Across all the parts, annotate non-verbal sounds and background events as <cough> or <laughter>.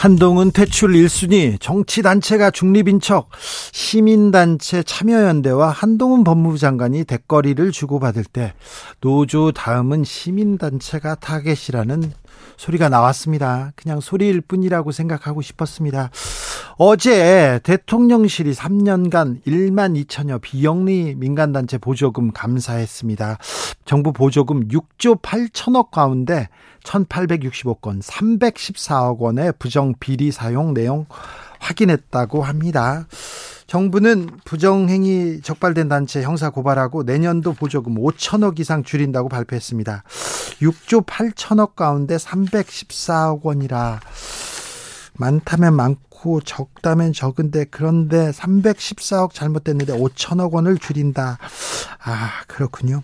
한동훈 퇴출 1순위 정치 단체가 중립인 척 시민단체 참여연대와 한동훈 법무부 장관이 대거리를 주고받을 때 노조 다음은 시민단체가 타겟이라는 소리가 나왔습니다. 그냥 소리일 뿐이라고 생각하고 싶었습니다. 어제 대통령실이 3년간 1만 2천여 비영리 민간단체 보조금 감사했습니다. 정부 보조금 6조 8천억 가운데 1,865건 314억 원의 부정 비리 사용 내용 확인했다고 합니다. 정부는 부정행위 적발된 단체 형사 고발하고 내년도 보조금 5천억 이상 줄인다고 발표했습니다. 6조 8천억 가운데 314억 원이라 많다면 많고 적다면 적은데 그런데 314억 잘못됐는데 5천억 원을 줄인다. 아, 그렇군요.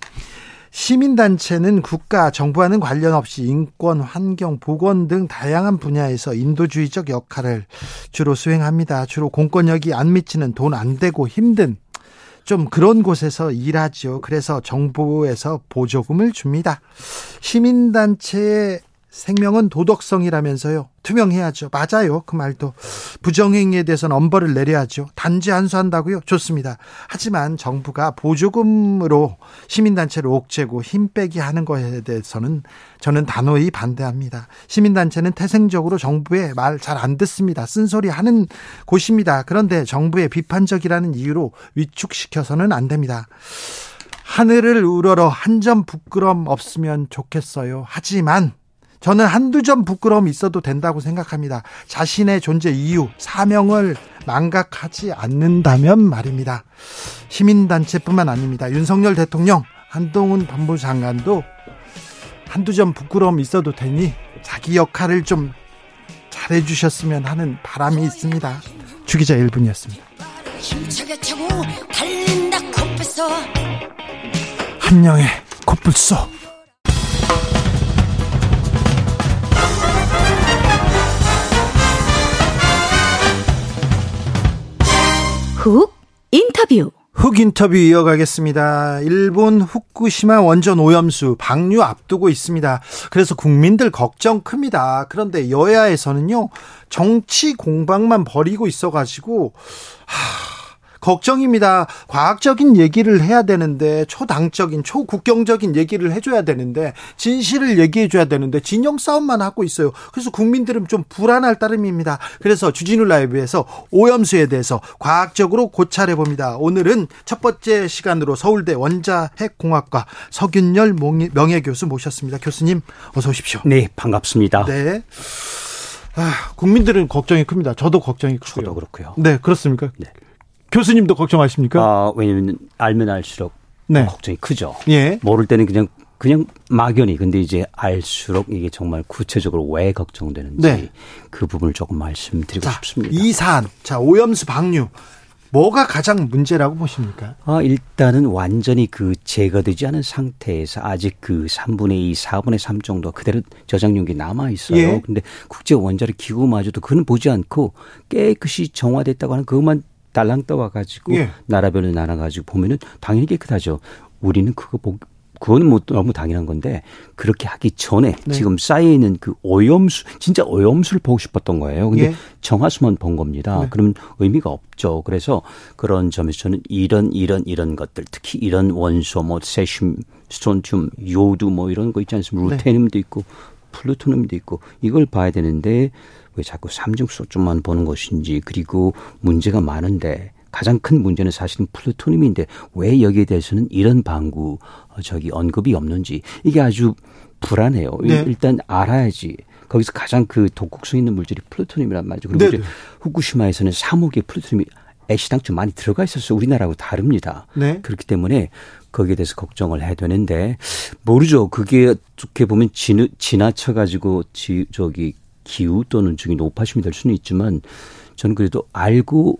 시민단체는 국가, 정부와는 관련 없이 인권, 환경, 보건 등 다양한 분야에서 인도주의적 역할을 주로 수행합니다. 주로 공권력이 안 미치는 돈 안 되고 힘든 좀 그런 곳에서 일하죠. 그래서 정부에서 보조금을 줍니다. 시민단체의 생명은 도덕성이라면서요. 투명해야죠. 맞아요. 그 말도. 부정행위에 대해서는 엄벌을 내려야죠. 단지 안수한다고요? 좋습니다. 하지만 정부가 보조금으로 시민단체를 옥죄고 힘 빼기 하는 것에 대해서는 저는 단호히 반대합니다. 시민단체는 태생적으로 정부의 말 잘 안 듣습니다. 쓴소리 하는 곳입니다. 그런데 정부의 비판적이라는 이유로 위축시켜서는 안 됩니다. 하늘을 우러러 한 점 부끄럼 없으면 좋겠어요. 하지만 저는 한두 점 부끄러움 있어도 된다고 생각합니다. 자신의 존재 이유, 사명을 망각하지 않는다면 말입니다. 시민단체뿐만 아닙니다. 윤석열 대통령, 한동훈 법무부 장관도 한두 점 부끄러움 있어도 되니 자기 역할을 좀 잘해주셨으면 하는 바람이 있습니다. 주기자 1분이었습니다. 한영의 코뿔소 훅 인터뷰 훅 인터뷰 이어가겠습니다. 일본 후쿠시마 원전 오염수 방류 앞두고 있습니다. 그래서 국민들 걱정 큽니다. 그런데 여야에서는요, 정치 공방만 벌이고 있어가지고, 하, 걱정입니다. 과학적인 얘기를 해야 되는데 초당적인 초국경적인 얘기를 해줘야 되는데 진실을 얘기해줘야 되는데 진영 싸움만 하고 있어요. 그래서 국민들은 좀 불안할 따름입니다. 그래서 주진우 라이브에서 오염수에 대해서 과학적으로 고찰해 봅니다. 오늘은 첫 번째 시간으로 서울대 원자핵공학과 석윤열 명예교수 모셨습니다. 교수님 어서 오십시오. 네 반갑습니다. 네. 아, 국민들은 걱정이 큽니다. 저도 걱정이 크고요. 저도 그렇고요. 네, 그렇습니까? 네. 교수님도 걱정하십니까? 아, 왜냐면 알면 알수록 네. 걱정이 크죠. 예. 모를 때는 그냥 그냥 막연히 근데 이제 알수록 이게 정말 구체적으로 왜 걱정되는지 네. 그 부분을 조금 말씀드리고 자, 싶습니다. 이 사안, 자 오염수 방류 뭐가 가장 문제라고 보십니까? 아, 일단은 완전히 그 제거되지 않은 상태에서 아직 그 3분의 2, 4분의 3 정도 그대로 저장용기 남아 있어요. 예. 근데 국제 원자력 기구마저도 그는 보지 않고 깨끗이 정화됐다고 하는 그것만 달랑 떠와 가지고 예. 나라별로 나눠 가지고 보면은 당연히 깨끗하죠. 우리는 그거 보, 그거는 뭐 너무 당연한 건데 그렇게 하기 전에 네. 지금 쌓여 있는 그 오염수 진짜 오염수를 보고 싶었던 거예요. 근데 예. 정화수만 본 겁니다. 네. 그러면 의미가 없죠. 그래서 그런 점에서 저는 이런 이런 이런 것들 특히 이런 원소 뭐 세슘, 스트론튬, 요드 뭐 이런 거 있지 않습니까? 네. 루테늄도 있고 플루토늄도 있고 이걸 봐야 되는데 왜 자꾸 삼중수소만 보는 것인지 그리고 문제가 많은데 가장 큰 문제는 사실은 플루토늄인데 왜 여기에 대해서는 이런 방구 어, 저기 언급이 없는지 이게 아주 불안해요. 네. 일단 알아야지. 거기서 가장 그 독극성 있는 물질이 플루토늄이란 말이죠. 그리고 네. 이제 후쿠시마에서는 3억의 플루토늄이 애시당초 많이 들어가 있었어요. 우리나라하고 다릅니다. 네. 그렇기 때문에 거기에 대해서 걱정을 해야 되는데 모르죠. 그게 어떻게 보면 지나쳐 가지고 지 저기 기후 또는 중이 높아심이 될 수는 있지만 저는 그래도 알고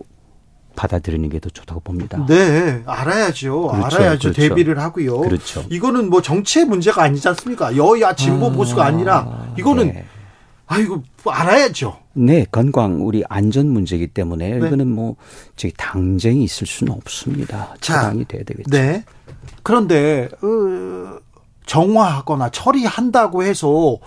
받아들이는 게 더 좋다고 봅니다. 네, 알아야죠. 그렇죠, 알아야죠. 그렇죠. 대비를 하고요. 그렇죠. 이거는 뭐 정치의 문제가 아니지 않습니까? 여야 진보 아, 보수가 아 니라 이거는 네. 아이고 알아야죠. 네, 건강 우리 안전 문제이기 때문에 네. 이거는 뭐 저기 당쟁이 있을 수는 없습니다. 차당이 돼야 되겠죠. 네. 그런데 어, 정화하거나 처리한다고 해서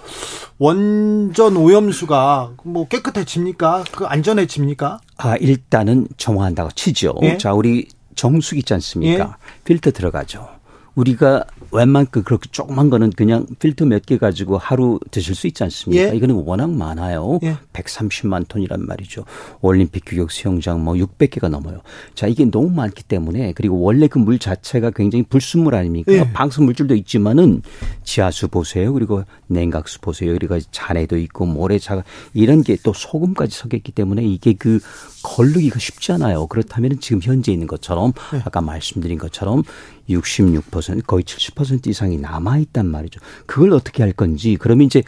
원전 오염수가 뭐 깨끗해집니까? 그 안전해집니까? 아, 일단은 정화한다고 치죠. 예? 자, 우리 정수기 있지 않습니까? 예? 필터 들어가죠. 우리가 웬만큼 그렇게 조그만 거는 그냥 필터 몇 개 가지고 하루 드실 수 있지 않습니까? 예. 이거는 워낙 많아요. 예. 130만 톤이란 말이죠. 올림픽 규격 수영장 뭐 600개가 넘어요. 자, 이게 너무 많기 때문에 그리고 원래 그 물 자체가 굉장히 불순물 아닙니까? 예. 방수 물질도 있지만은 지하수 보세요. 그리고 냉각수 보세요. 그리고 잔해도 있고 모래자가 이런 게 또 소금까지 섞였기 때문에 이게 그 걸르기가 쉽지 않아요. 그렇다면 지금 현재 있는 것처럼 네. 아까 말씀드린 것처럼 66% 거의 70% 이상이 남아 있단 말이죠. 그걸 어떻게 할 건지 그러면 이제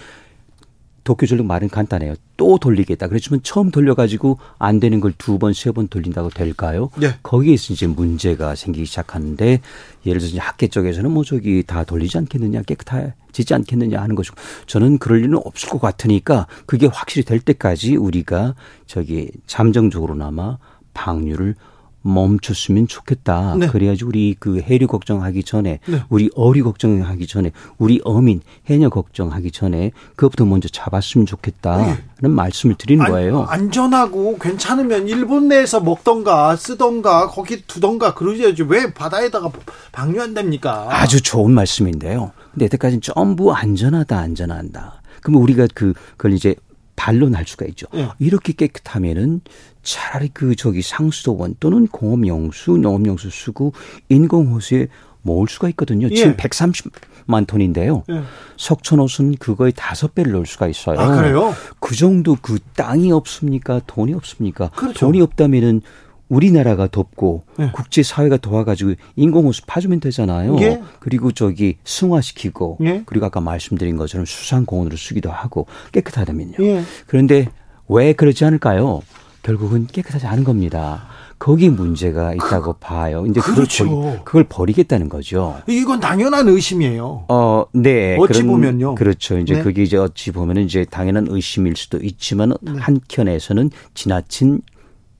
도쿄 전력 말은 간단해요. 또 돌리겠다. 그렇지만 처음 돌려가지고 안 되는 걸 두 번, 세 번 돌린다고 될까요? 네. 거기에서 이제 문제가 생기기 시작하는데 예를 들어서 학계 쪽에서는 뭐 저기 다 돌리지 않겠느냐, 깨끗하지지 않겠느냐 하는 것이고 저는 그럴 리는 없을 것 같으니까 그게 확실히 될 때까지 우리가 저기 잠정적으로나마 방류를 멈췄으면 좋겠다. 네. 그래야지 우리 그 해류 걱정하기 전에 네. 우리 어리 걱정하기 전에 우리 어민 해녀 걱정하기 전에 그것부터 먼저 잡았으면 좋겠다는 네. 말씀을 드리는 거예요. 안전하고 괜찮으면 일본 내에서 먹던가 쓰던가 거기 두던가 그러셔야지 왜 바다에다가 방류한답니까? 아주 좋은 말씀인데요. 근데 여태까지는 전부 안전하다 안전한다. 그러면 우리가 그 그걸 이제 발로 날 수가 있죠. 네. 이렇게 깨끗하면은 차라리 그 저기 상수도원 또는 공업용수, 농업용수 쓰고 인공호수에 모을 수가 있거든요. 예. 지금 130만 톤인데요. 예. 석촌호수는 그거의 다섯 배를 넣을 수가 있어요. 아, 그래요? 그 정도 그 땅이 없습니까? 돈이 없습니까? 그렇죠. 돈이 없다면은 우리나라가 돕고 예. 국제 사회가 도와가지고 인공호수 파주면 되잖아요. 예. 그리고 저기 승화시키고 예. 그리고 아까 말씀드린 것처럼 수산공원으로 쓰기도 하고 깨끗하다면요. 예. 그런데 왜 그러지 않을까요? 결국은 깨끗하지 않은 겁니다. 거기 문제가 있다고 그, 봐요. 이제 그렇죠. 그걸, 버리, 그걸 버리겠다는 거죠. 이건 당연한 의심이에요. 어, 네. 어찌 그런, 보면요. 그렇죠. 이제 네. 그게 이제 어찌 보면은 이제 당연한 의심일 수도 있지만 네. 한켠에서는 지나친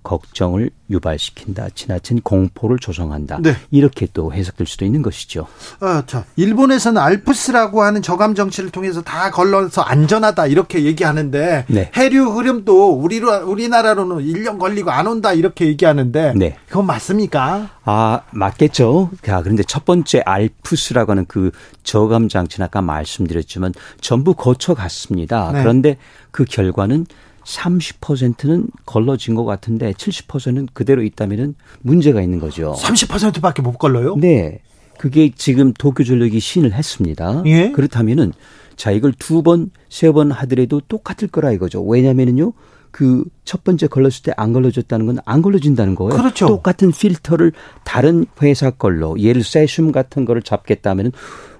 걱정을 유발시킨다. 지나친 공포를 조성한다. 네. 이렇게 또 해석될 수도 있는 것이죠. 아, 자, 일본에서는 알프스라고 하는 저감 정치를 통해서 다 걸러서 안전하다 이렇게 얘기하는데 네. 해류 흐름도 우리로 우리나라로는 1년 걸리고 안 온다 이렇게 얘기하는데 네. 그건 맞습니까? 아, 맞겠죠. 자, 그런데 첫 번째 알프스라고 하는 그 저감 장치는 아까 말씀드렸지만 전부 거쳐 갔습니다. 네. 그런데 그 결과는 30%는 걸러진 것 같은데 70%는 그대로 있다면은 문제가 있는 거죠. 30%밖에 못 걸러요? 네. 그게 지금 도쿄 전력이 신을 했습니다. 예? 그렇다면은 자 이걸 두 번, 세 번 하더라도 똑같을 거라 이거죠. 왜냐면은요. 그 첫 번째 걸렀을 때 안 걸러졌다는 건 안 걸러진다는 거예요. 그렇죠. 똑같은 필터를 다른 회사 걸로 예를 세슘 같은 거를 잡겠다면은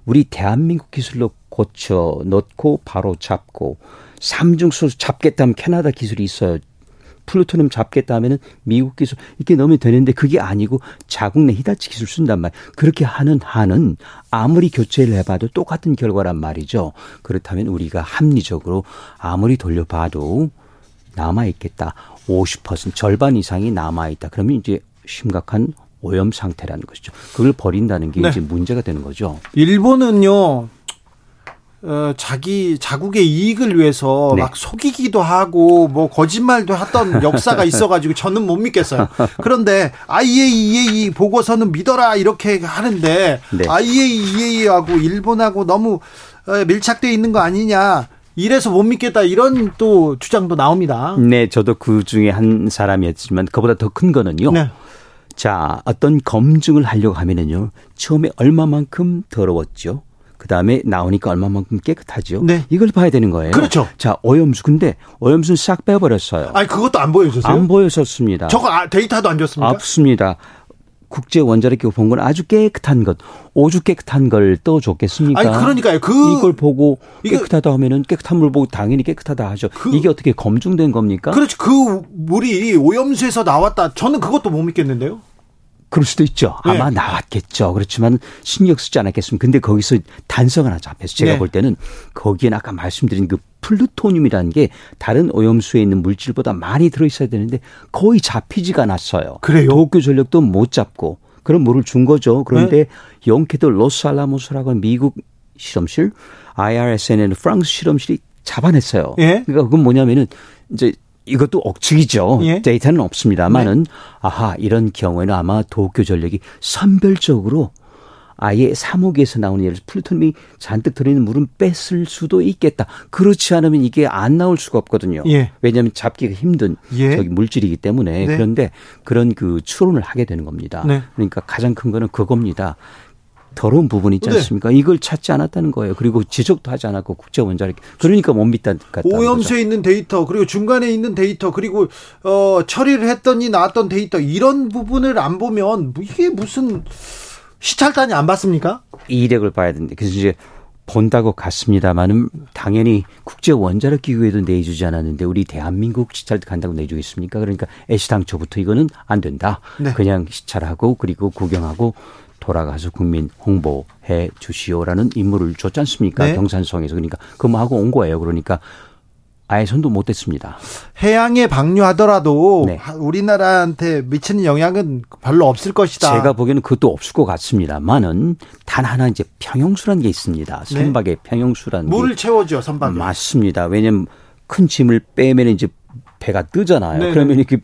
우리 대한민국 기술로 고쳐 넣고 바로 잡고 삼중수 잡겠다면 캐나다 기술이 있어요. 플루토늄 잡겠다 하면은 미국 기술 이렇게 넣으면 되는데 그게 아니고 자국 내 히다치 기술 쓴단 말. 그렇게 하는 한은 아무리 교체를 해봐도 똑같은 결과란 말이죠. 그렇다면 우리가 합리적으로 아무리 돌려봐도 남아 있겠다. 50% 절반 이상이 남아 있다. 그러면 이제 심각한 오염 상태라는 것이죠. 그걸 버린다는 게 네. 이제 문제가 되는 거죠. 일본은요. 어, 자기 자국의 이익을 위해서 네. 막 속이기도 하고 뭐 거짓말도 했던 <laughs> 역사가 있어가지고 저는 못 믿겠어요. 그런데 IAEA 보고서는 믿어라 이렇게 하는데 네. IAEA하고 일본하고 너무 어, 밀착돼 있는 거 아니냐. 이래서 못 믿겠다 이런 또 주장도 나옵니다. 네, 저도 그 중에 한 사람이었지만 그보다 더 큰 거는요. 네. 자, 어떤 검증을 하려고 하면은요. 처음에 얼마만큼 더러웠죠. 그 다음에 나오니까 얼마만큼 깨끗하죠. 네. 이걸 봐야 되는 거예요. 그렇죠. 자, 오염수. 근데 오염수는 싹 빼버렸어요. 아니, 그것도 안 보여줬어요? 안 보여줬습니다. 저거 아, 데이터도 안 줬습니까? 없습니다. 국제 원자력 기구 본 건 아주 깨끗한 것, 오죽 깨끗한 걸 떠줬겠습니까? 아니 그러니까요. 그 이걸 보고 깨끗하다 하면은 깨끗한 물 보고 당연히 깨끗하다 하죠. 그, 이게 어떻게 검증된 겁니까? 그렇지. 그 물이 오염수에서 나왔다. 저는 그것도 못 믿겠는데요. 그럴 수도 있죠. 아마 네. 나왔겠죠. 그렇지만 신경 쓰지 않았겠습니까? 근데 거기서 단서가 하나 잡혀서 제가 네. 볼 때는 거기에 아까 말씀드린 그 플루토늄이라는 게 다른 오염수에 있는 물질보다 많이 들어있어야 되는데 거의 잡히지가 않았어요. 그래요? 도쿄 전력도 못 잡고 그런 물을 준 거죠. 그런데 네. 영케도 로스알라모스라고 하는 미국 실험실, IRSN은 프랑스 실험실이 잡아냈어요. 예? 그러니까 그건 뭐냐면은 이제 이것도 억측이죠. 예? 데이터는 없습니다만은 네. 아하 이런 경우에는 아마 도쿄 전력이 선별적으로 아예 사목에서 나오는 예를 들어 플루토늄이 잔뜩 들어있는 물은 뺐을 수도 있겠다. 그렇지 않으면 이게 안 나올 수가 없거든요. 예. 왜냐하면 잡기가 힘든 예. 저기 물질이기 때문에 네. 그런데 그런 그 추론을 하게 되는 겁니다. 네. 그러니까 가장 큰 거는 그겁니다. 더러운 부분 있지 네. 않습니까? 네. 이걸 찾지 않았다는 거예요. 그리고 지적도 하지 않았고 국제 원자력 그러니까 못 믿다 같다. 오염수에 있는 데이터 그리고 중간에 있는 데이터 그리고 어 처리를 했더니 나왔던 데이터 이런 부분을 안 보면 이게 무슨 시찰단이 안 봤습니까? 이력을 봐야 되는데 그래서 이제 본다고 갔습니다만은 당연히 국제 원자력 기구에도 내주지 않았는데 우리 대한민국 시찰 간다고 내주겠습니까? 그러니까 애시당초부터 이거는 안 된다. 네. 그냥 시찰하고 그리고 구경하고 돌아가서 국민 홍보해 주시오라는 임무를 줬지 않습니까? 네. 경산성에서 그러니까 그뭐 온 거예요. 그러니까 아예 손도 못 댔습니다. 해양에 방류하더라도 네. 우리나라한테 미치는 영향은 별로 없을 것이다. 제가 보기에는 그것도 없을 것 같습니다만은 단 하나 이제 평형수라는 게 있습니다. 네. 선박에 네. 평형수라는 물을 채워줘 선박에. 맞습니다. 왜냐면 큰 짐을 빼면 이제 배가 뜨잖아요. 네 그러면 이렇게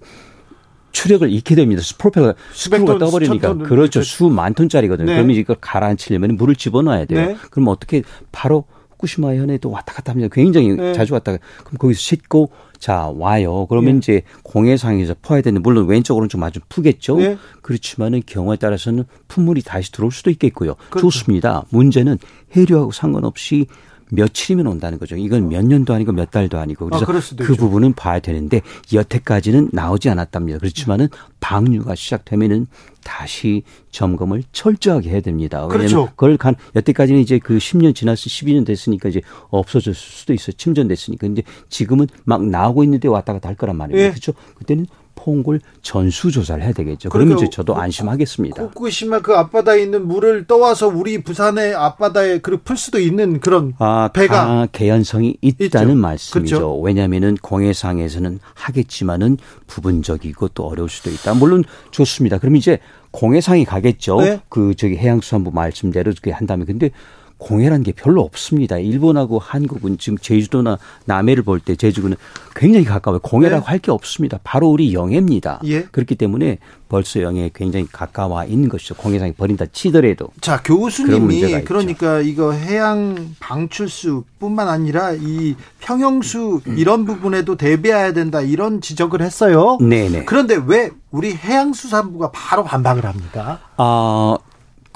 추력을 잃게 됩니다. 스프로펠러 스크루가 떠버리니까 그렇죠. 수만 톤짜리거든요. 네. 그러면 이걸 가라앉히려면 물을 집어넣어야 돼요. 네. 그럼 어떻게 바로 후쿠시마 현에도 왔다 갔다 합니다. 굉장히 네. 자주 왔다. 가 그럼 거기서 싣고 자 와요. 그러면 네. 이제 공해상에서 퍼야 되는 물론 왼쪽 오른쪽 마주 푸겠죠. 네. 그렇지만은 경우에 따라서는 품물이 다시 들어올 수도 있겠고요. 그렇죠. 좋습니다. 문제는 해류하고 상관없이 며칠이면 온다는 거죠. 이건 몇 년도 아니고 몇 달도 아니고 그래서 아, 그. 부분은 봐야 되는데 여태까지는 나오지 않았답니다. 그렇지만은 방류가 시작되면은 다시 점검을 철저하게 해야 됩니다. 그렇죠. 그걸 간 여태까지는 이제 그 10년 지났어 12년 됐으니까 이제 없어졌을 수도 있어요. 침전됐으니까. 근데 지금은 막 나오고 있는데 왔다 갔다 할 거란 말이에요. 예. 그렇죠? 그때는 포옹을 전수 조사를 해야 되겠죠. 그러면 이제 저도 안심하겠습니다. 후쿠시마 그 앞바다에 있는 물을 떠와서 우리 부산의 앞바다에 그풀 수도 있는 그런 아, 배가 개연성이 있다는 있죠. 말씀이죠. 그렇죠? 왜냐하면은 공해상에서는 하겠지만은 부분적이고 또 어려울 수도 있다. 물론 좋습니다. 그럼 이제 공해상이 가겠죠. 네? 그 저기 해양수산부 말씀대로 그렇게 한다면 근데 공해라는 게 별로 없습니다. 일본하고 한국은 지금 제주도나 남해를 볼 때 제주도는 굉장히 가까워요. 공해라고 네. 할게 없습니다. 바로 우리 영해입니다. 예. 그렇기 때문에 벌써 영해에 굉장히 가까워 있는 것이죠. 공해상이 버린다 치더라도. 자, 교수님이 그러니까 있죠. 이거 해양 방출수뿐만 아니라 이 평형수 이런 부분에도 대비해야 된다 이런 지적을 했어요. 네네. 그런데 왜 우리 해양수산부가 바로 반박을 합니까? 아,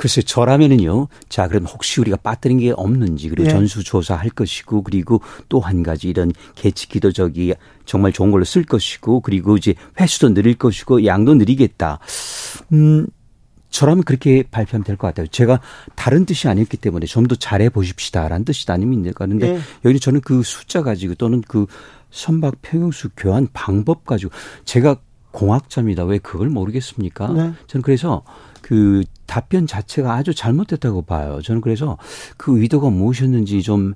글쎄 저라면은요. 자, 그럼 혹시 우리가 빠뜨린 게 없는지 그리고 예. 전수조사할 것이고 그리고 또 한 가지 이런 계측기도 저기 정말 좋은 걸로 쓸 것이고 그리고 이제 횟수도 늘릴 것이고 양도 늘리겠다. 음. 저라면 그렇게 발표하면 될 것 같아요. 제가 다른 뜻이 아니었기 때문에 좀 더 잘해 보십시다라는 뜻이 아닙니까? 그런데 예. 여기 저는 그 숫자 가지고 또는 그 선박 평형수 교환 방법 가지고 제가 공학자입니다. 왜 그걸 모르겠습니까? 네. 저는 그래서 그 답변 자체가 아주 잘못됐다고 봐요. 저는 그래서 그 의도가 무엇이었는지 좀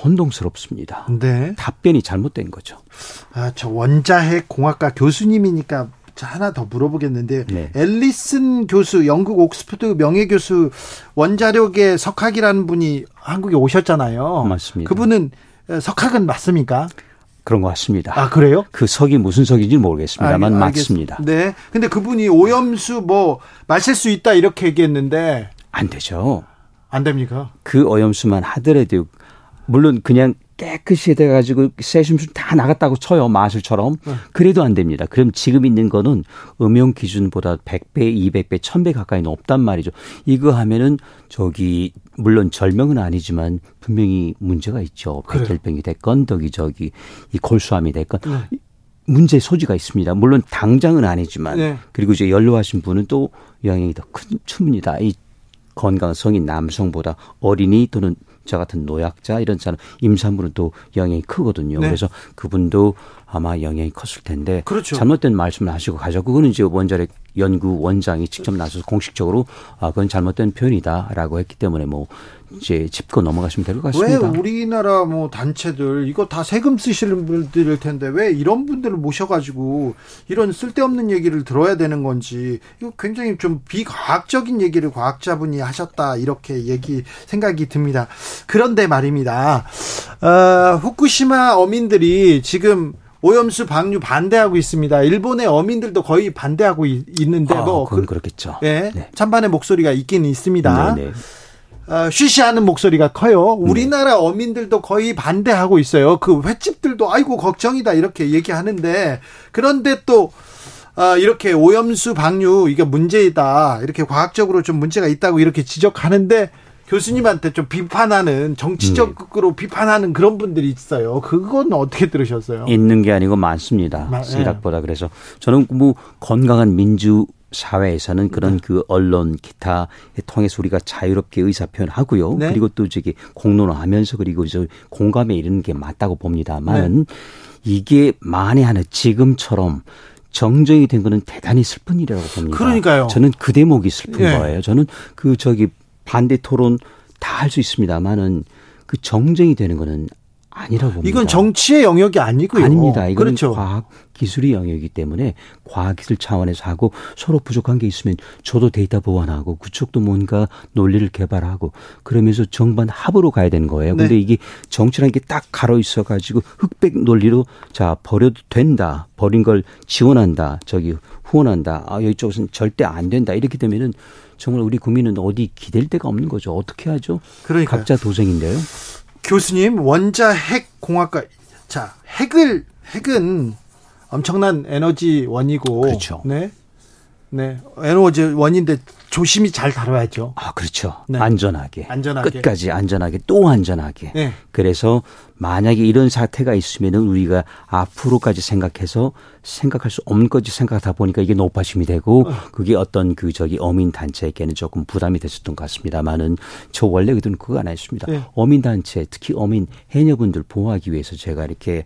혼동스럽습니다. 네. 답변이 잘못된 거죠. 아, 저 원자핵 공학과 교수님이니까 하나 더 물어보겠는데 네. 앨리슨 교수 영국 옥스퍼드 명예 교수 원자력의 석학이라는 분이 한국에 오셨잖아요. 맞습니다. 그분은 석학은 맞습니까? 그런 것 같습니다. 아, 그래요? 그 석이 무슨 석인지 모르겠습니다만 알, 맞습니다. 네. 근데 그분이 오염수 뭐 마실 수 있다 이렇게 얘기했는데 안 되죠. 안 됩니까? 그 오염수만 하더라도 물론 그냥 깨끗이 돼가지고 세심수 다 나갔다고 쳐요 마술처럼 네. 그래도 안 됩니다. 그럼 지금 있는 거는 음용 기준보다 100배, 200배, 1000배 가까이 높단 말이죠. 이거 하면은 저기 물론 절명은 아니지만 분명히 문제가 있죠. 백혈병이 됐건 덕이 저기 이 골수암이 됐건 네. 문제 소지가 있습니다. 물론 당장은 아니지만 네. 그리고 이제 연로하신 분은 또 영향이 더 큰, 춥니다. 이 건강성이 남성보다 어린이 또는 저 같은 노약자 이런 사람 임산부는 또 영향이 크거든요. 네. 그래서 그분도 아마 영향이 컸을 텐데 그렇죠. 잘못된 말씀을 하시고 가죠. 그거는 이제 원자력 연구 원장이 직접 나서서 공식적으로 아 그건 잘못된 표현이다라고 했기 때문에 뭐 이제 짚고 넘어가시면 될 것 같습니다. 왜 우리나라 뭐 단체들 이거 다 세금 쓰시는 분들일 텐데 왜 이런 분들을 모셔가지고 이런 쓸데없는 얘기를 들어야 되는 건지 이거 굉장히 좀 비과학적인 얘기를 과학자분이 하셨다 이렇게 얘기 생각이 듭니다. 그런데 말입니다. 어, 후쿠시마 어민들이 지금 오염수 방류 반대하고 있습니다. 일본의 어민들도 거의 반대하고 있는데 아, 뭐 그건 그 렇겠죠. 예, 네. 찬반의 목소리가 있긴 있습니다. 네, 네. 어, 쉬쉬하는 목소리가 커요. 우리나라 네. 어민들도 거의 반대하고 있어요. 그 횟집들도 아이고 걱정이다 이렇게 얘기하는데 그런데 또 어, 이렇게 오염수 방류 이게 문제이다 이렇게 과학적으로 좀 문제가 있다고 이렇게 지적하는데 교수님한테 좀 비판하는 정치적으로 네. 비판하는 그런 분들이 있어요. 그건 어떻게 들으셨어요? 있는 게 아니고 많습니다. 마, 생각보다 네. 그래서 저는 뭐 건강한 민주 사회에서는 그런 네. 그 언론 기타에 통해서 우리가 자유롭게 의사 표현하고요. 네. 그리고 또 저기 공론화하면서 그리고 저 공감에 이르는 게 맞다고 봅니다만 네. 이게 만에 하나 지금처럼 정정이 된 거는 대단히 슬픈 일이라고 봅니다. 그러니까요. 저는 그 대목이 슬픈 네. 거예요. 저는 그 저기 반대 토론 다 할 수 있습니다만은 그 정정이 되는 거는 아니라고 봅니다. 이건 정치의 영역이 아니고요. 아닙니다. 이건 그렇죠. 과학 기술의 영역이기 때문에 과학 기술 차원에서 하고 서로 부족한 게 있으면 저도 데이터 보완하고 그쪽도 뭔가 논리를 개발하고 그러면서 정반 합으로 가야 되는 거예요. 네. 근데 이게 정치라는 게 딱 가로 있어 가지고 흑백 논리로 자 버려도 된다. 버린 걸 지원한다. 저기 후원한다. 아, 이쪽은 절대 안 된다. 이렇게 되면은 정말 우리 국민은 어디 기댈 데가 없는 거죠. 어떻게 하죠? 그러니까 각자 도생인데요. 교수님 원자 핵 공학과 자 핵을 핵은 엄청난 에너지 원이고 그렇죠. 네. 네. 에너지 원인데 조심히 잘 다뤄야죠. 아, 그렇죠. 네. 안전하게. 안전하게. 끝까지 안전하게 또 안전하게. 네. 그래서 만약에 이런 사태가 있으면은 우리가 앞으로까지 생각해서 생각할 수 없는 거지 생각하다 보니까 이게 높아심이 되고 어. 그게 어떤 그 저기 어민 단체에게는 조금 부담이 됐었던 것 같습니다만은 저 원래 그든 그거 안 했습니다. 네. 어민 단체 특히 어민 해녀분들 보호하기 위해서 제가 이렇게 아,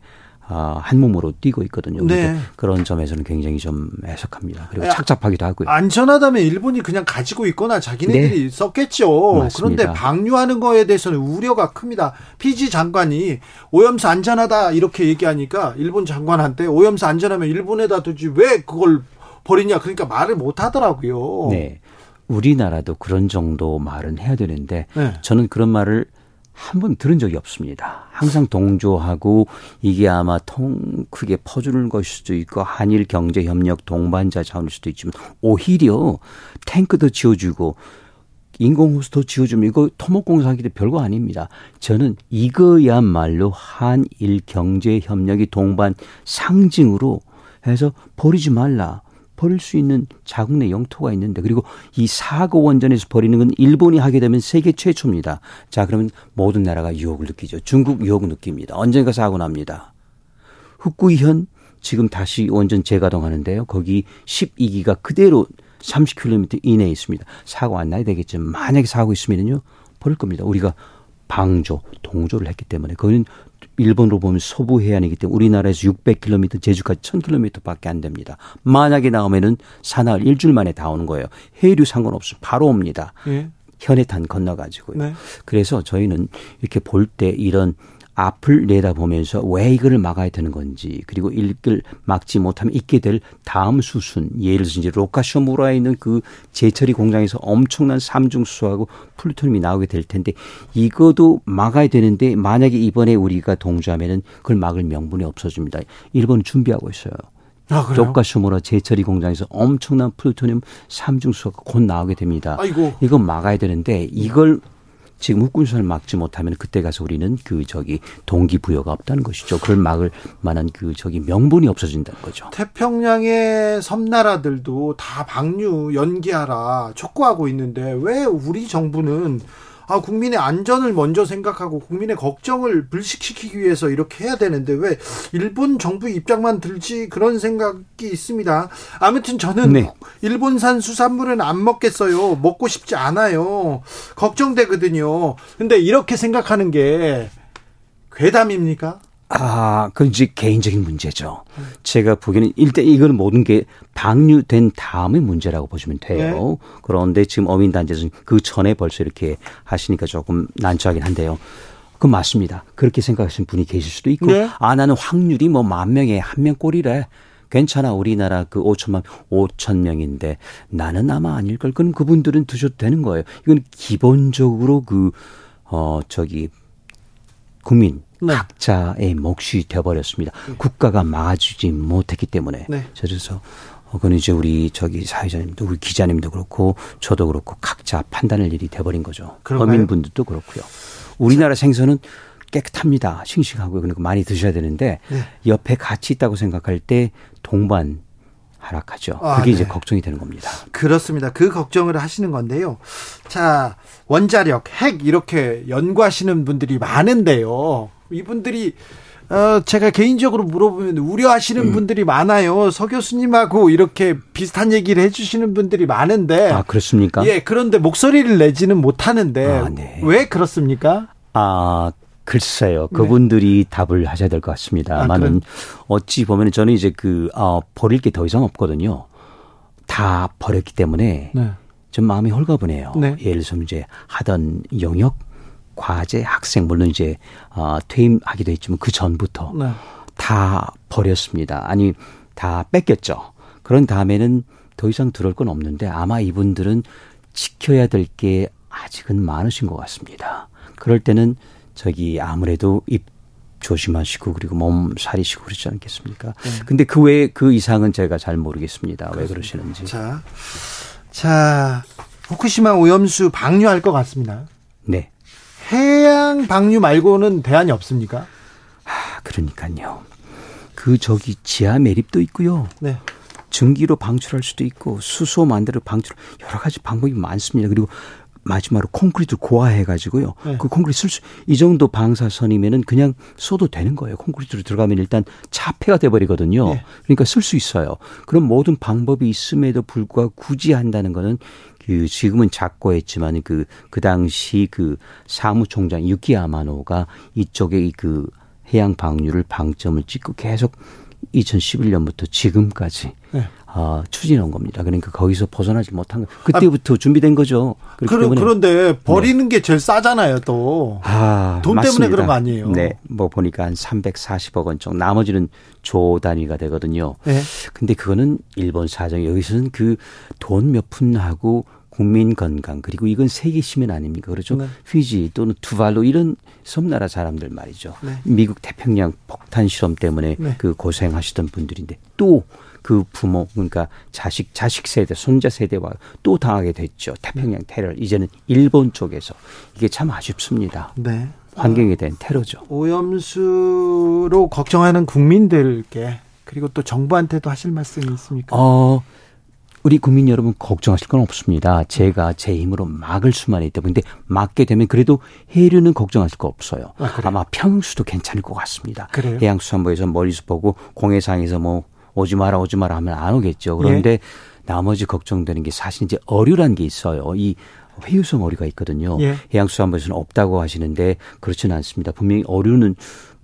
한 몸으로 뛰고 있거든요. 네. 그런 점에서는 굉장히 좀 해석합니다. 그리고 아, 착잡하기도 하고요. 안전하다면 일본이 그냥 가지고 있거나 자기네들이 네. 썼겠죠. 맞습니다. 그런데 방류하는 거에 대해서는 우려가 큽니다. 피지 장관이 오염수 안전하다 이렇게 얘기하니까 일본 장관한테 오염수 안전하면 일본에다 두지 왜 그걸 버리냐 그러니까 말을 못 하더라고요. 네. 우리나라도 그런 정도 말은 해야 되는데 네. 저는 그런 말을 한 번 들은 적이 없습니다. 항상 동조하고 이게 아마 통 크게 퍼주는 것일 수도 있고 한일 경제 협력 동반자 차원일 수도 있지만 오히려 탱크도 지어주고 인공호수도 지어주면 이거 토목공사하기도 별거 아닙니다. 저는 이거야말로 한일 경제 협력이 동반 상징으로 해서 버리지 말라. 버릴 수 있는 자국 내 영토가 있는데 그리고 이 사고 원전에서 버리는 건 일본이 하게 되면 세계 최초입니다. 자 그러면 모든 나라가 유혹을 느끼죠. 중국 유혹을 느낍니다. 언젠가 사고 납니다. 흑구이현 지금 다시 원전 재가동하는데요. 거기 12기가 그대로 30km 이내에 있습니다. 사고 안 나야 되겠지만 만약에 사고 있으면요 버릴 겁니다. 우리가 방조, 동조를 했기 때문에 그거는 일본으로 보면 서부 해안이기 때문에 우리나라에서 600km, 제주까지 1000km밖에 안 됩니다. 만약에 나오면은 사나흘 일주일 만에 다 오는 거예요. 해류 상관없이 바로 옵니다. 예. 현해탄 건너가지고요. 네. 그래서 저희는 이렇게 볼 때 이런 앞을 내다보면서 왜 이거를 막아야 되는 건지 그리고 이걸 막지 못하면 있게 될 다음 수순 예를 들어서 이제 로카쇼무라에 있는 그 제철이 공장에서 엄청난 삼중수소하고 플루토늄이 나오게 될 텐데 이것도 막아야 되는데 만약에 이번에 우리가 동조하면은 그걸 막을 명분이 없어집니다. 일본은 준비하고 있어요. 아, 조카쇼무라 제철이 공장에서 엄청난 플루토늄 삼중수소가 곧 나오게 됩니다. 아이고. 이건 막아야 되는데 이걸 지금 흑군선을 막지 못하면 그때 가서 우리는 그 저기 동기부여가 없다는 것이죠. 그걸 막을 만한 그 저기 명분이 없어진다는 거죠. 태평양의 섬나라들도 다 방류 연기하라 촉구하고 있는데 왜 우리 정부는 아, 국민의 안전을 먼저 생각하고 국민의 걱정을 불식시키기 위해서 이렇게 해야 되는데 왜 일본 정부 입장만 들지 그런 생각이 있습니다. 아무튼 저는 네. 일본산 수산물은 안 먹겠어요. 먹고 싶지 않아요. 걱정되거든요. 근데 이렇게 생각하는 게 괴담입니까? 아, 그건 이제 개인적인 문제죠. 제가 보기에는 일단 이건 모든 게 방류된 다음의 문제라고 보시면 돼요. 네. 그런데 지금 어민단체에서는 그 전에 벌써 이렇게 하시니까 조금 난처하긴 한데요. 그건 맞습니다. 그렇게 생각하시는 분이 계실 수도 있고, 네. 아, 나는 확률이 뭐 만 명에 한 명 꼴이래. 괜찮아. 우리나라 그 5천만, 5천 명인데 나는 아마 아닐 걸. 그럼 그분들은 드셔도 되는 거예요. 이건 기본적으로 그, 어, 저기, 국민, 네. 각자의 몫이 되어버렸습니다. 네. 국가가 막아주지 못했기 때문에. 네. 그래서 어, 그건 이제 우리 저기 사회자님도 우리 기자님도 그렇고 저도 그렇고 각자 판단할 일이 돼버린 거죠. 그런가요? 어민분들도 그렇고요. 우리나라 생선은 깨끗합니다. 싱싱하고요. 그러니까 많이 드셔야 되는데 네. 옆에 같이 있다고 생각할 때 동반 하락하죠. 아, 그게 네. 이제 걱정이 되는 겁니다. 그렇습니다. 그 걱정을 하시는 건데요. 자, 원자력, 핵 이렇게 연구하시는 분들이 많은데요. 이분들이 어, 제가 개인적으로 물어보면 우려하시는 음. 분들이 많아요. 서 교수님하고 이렇게 비슷한 얘기를 해주시는 분들이 많은데. 아, 그렇습니까? 예, 그런데 목소리를 내지는 못하는데. 아, 네. 왜 그렇습니까? 아, 글쎄요. 네. 그분들이 네. 답을 하셔야 될 것 같습니다만은 아, 어찌 보면 저는 이제 그, 어, 버릴 게 더 이상 없거든요. 다 버렸기 때문에. 네. 좀 마음이 홀가분해요. 네. 예를 들어서 이제 하던 영역 과제, 학생 물론 이제 어, 퇴임하기도 했지만 그 전부터 네. 다 버렸습니다. 아니 다 뺏겼죠. 그런 다음에는 더 이상 들어올 건 없는데 아마 이분들은 지켜야 될 게 아직은 많으신 것 같습니다. 그럴 때는 저기 아무래도 입 조심하시고 그리고 몸 사리시고 그러지 않겠습니까? 네. 근데 그 외에 그 이상은 제가 잘 모르겠습니다. 그렇습니다. 왜 그러시는지. 자, 자, 후쿠시마 오염수 방류할 것 같습니다. 네. 해양 방류 말고는 대안이 없습니까? 아, 그러니까요. 그 저기 지하 매립도 있고요. 네. 증기로 방출할 수도 있고 수소 만들어 방출 여러 가지 방법이 많습니다. 그리고 마지막으로 콘크리트 고화해 가지고요. 네. 그 콘크리트 쓸 수 이 정도 방사선이면은 그냥 써도 되는 거예요. 콘크리트로 들어가면 일단 차폐가 돼 버리거든요. 네. 그러니까 쓸 수 있어요. 그런 모든 방법이 있음에도 불구하고 굳이 한다는 거는 그 지금은 작고 했지만 그, 그 당시 그 사무총장 유키야마노가 이쪽에 그 해양 방류를 방점을 찍고 계속 2011년부터 지금까지 네. 어, 추진한 겁니다. 그러니까 거기서 벗어나지 못한 거. 그때부터 아, 준비된 거죠. 그렇 그런데 버리는 네. 게 제일 싸잖아요, 또. 아, 돈 맞습니다. 때문에 그런 거 아니에요? 네. 뭐 보니까 한 340억 원 정도. 나머지는 조 단위가 되거든요. 네. 근데 그거는 일본 사정. 여기서는 그 돈 몇 푼하고 국민 건강 그리고 이건 세계 시민 아닙니까 그렇죠? 네. 휘지 또는 투발로 이런 섬나라 사람들 말이죠. 네. 미국 태평양 폭탄 실험 때문에 네. 그 고생하시던 분들인데 또 그 부모 그러니까 자식 자식 세대 손자 세대와 또 당하게 됐죠. 태평양 테러 이제는 일본 쪽에서 이게 참 아쉽습니다. 네. 환경에 대한 테러죠. 오염수로 걱정하는 국민들께 그리고 또 정부한테도 하실 말씀이 있습니까? 어, 우리 국민 여러분 걱정하실 건 없습니다. 제가 제 힘으로 막을 수만 있다. 근데 막게 되면 그래도 해류는 걱정하실 거 없어요. 아, 마 평수도 괜찮을 것 같습니다. 그래요? 해양수산부에서 멀리서 보고 공해상에서 뭐 오지 마라 오지 마라 하면 안 오겠죠. 그런데 예? 나머지 걱정되는 게 사실 이제 어류란 게 있어요. 이 회유성 어류가 있거든요. 예. 해양수산부에서는 없다고 하시는데 그렇지는 않습니다. 분명히 어류는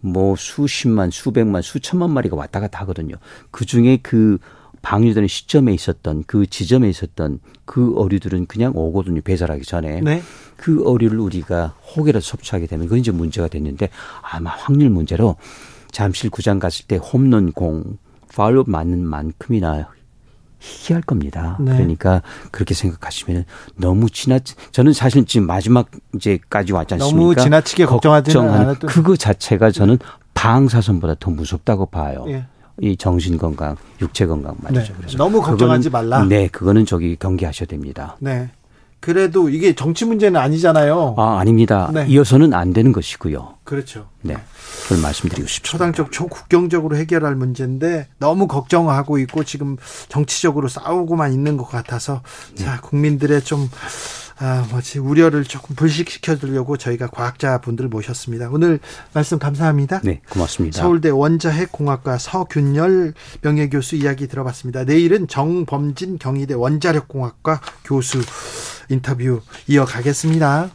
뭐 수십만, 수백만, 수천만 마리가 왔다 갔다 하거든요. 그 중에 그 방류되는 시점에 있었던 그 지점에 있었던 그 어류들은 그냥 오거든요. 배설하기 전에. 네. 그 어류를 우리가 혹여라도 섭취하게 되면 그건 이제 문제가 됐는데 아마 확률 문제로 잠실 구장 갔을 때 홈런 공 파울로 맞는 만큼이나 희귀할 겁니다. 네. 그러니까 그렇게 생각하시면 너무 지나 저는 사실 지금 마지막 이제까지 왔지 않습니까? 너무 지나치게 걱정하지는 않았던 그거 자체가 저는 방사선보다 더 무섭다고 봐요. 예. 이 정신 건강, 육체 건강 말이죠. 네. 그래서 너무 걱정하지 그거는, 말라. 네, 그거는 저기 경계하셔야 됩니다. 네. 그래도 이게 정치 문제는 아니잖아요. 아, 아닙니다. 네. 이어서는 안 되는 것이고요. 그렇죠. 네. 그걸 말씀드리고 싶습니다. 초당적 초국경적으로 해결할 문제인데 너무 걱정하고 있고 지금 정치적으로 싸우고만 있는 것 같아서 네. 자, 국민들의 좀 아, 뭐지 우려를 조금 불식시켜 주려고 저희가 과학자 분들 모셨습니다. 오늘 말씀 감사합니다. 네, 고맙습니다. 서울대 원자핵공학과 서균열 명예교수 이야기 들어봤습니다. 내일은 정범진 경희대 원자력공학과 교수 인터뷰 이어가겠습니다.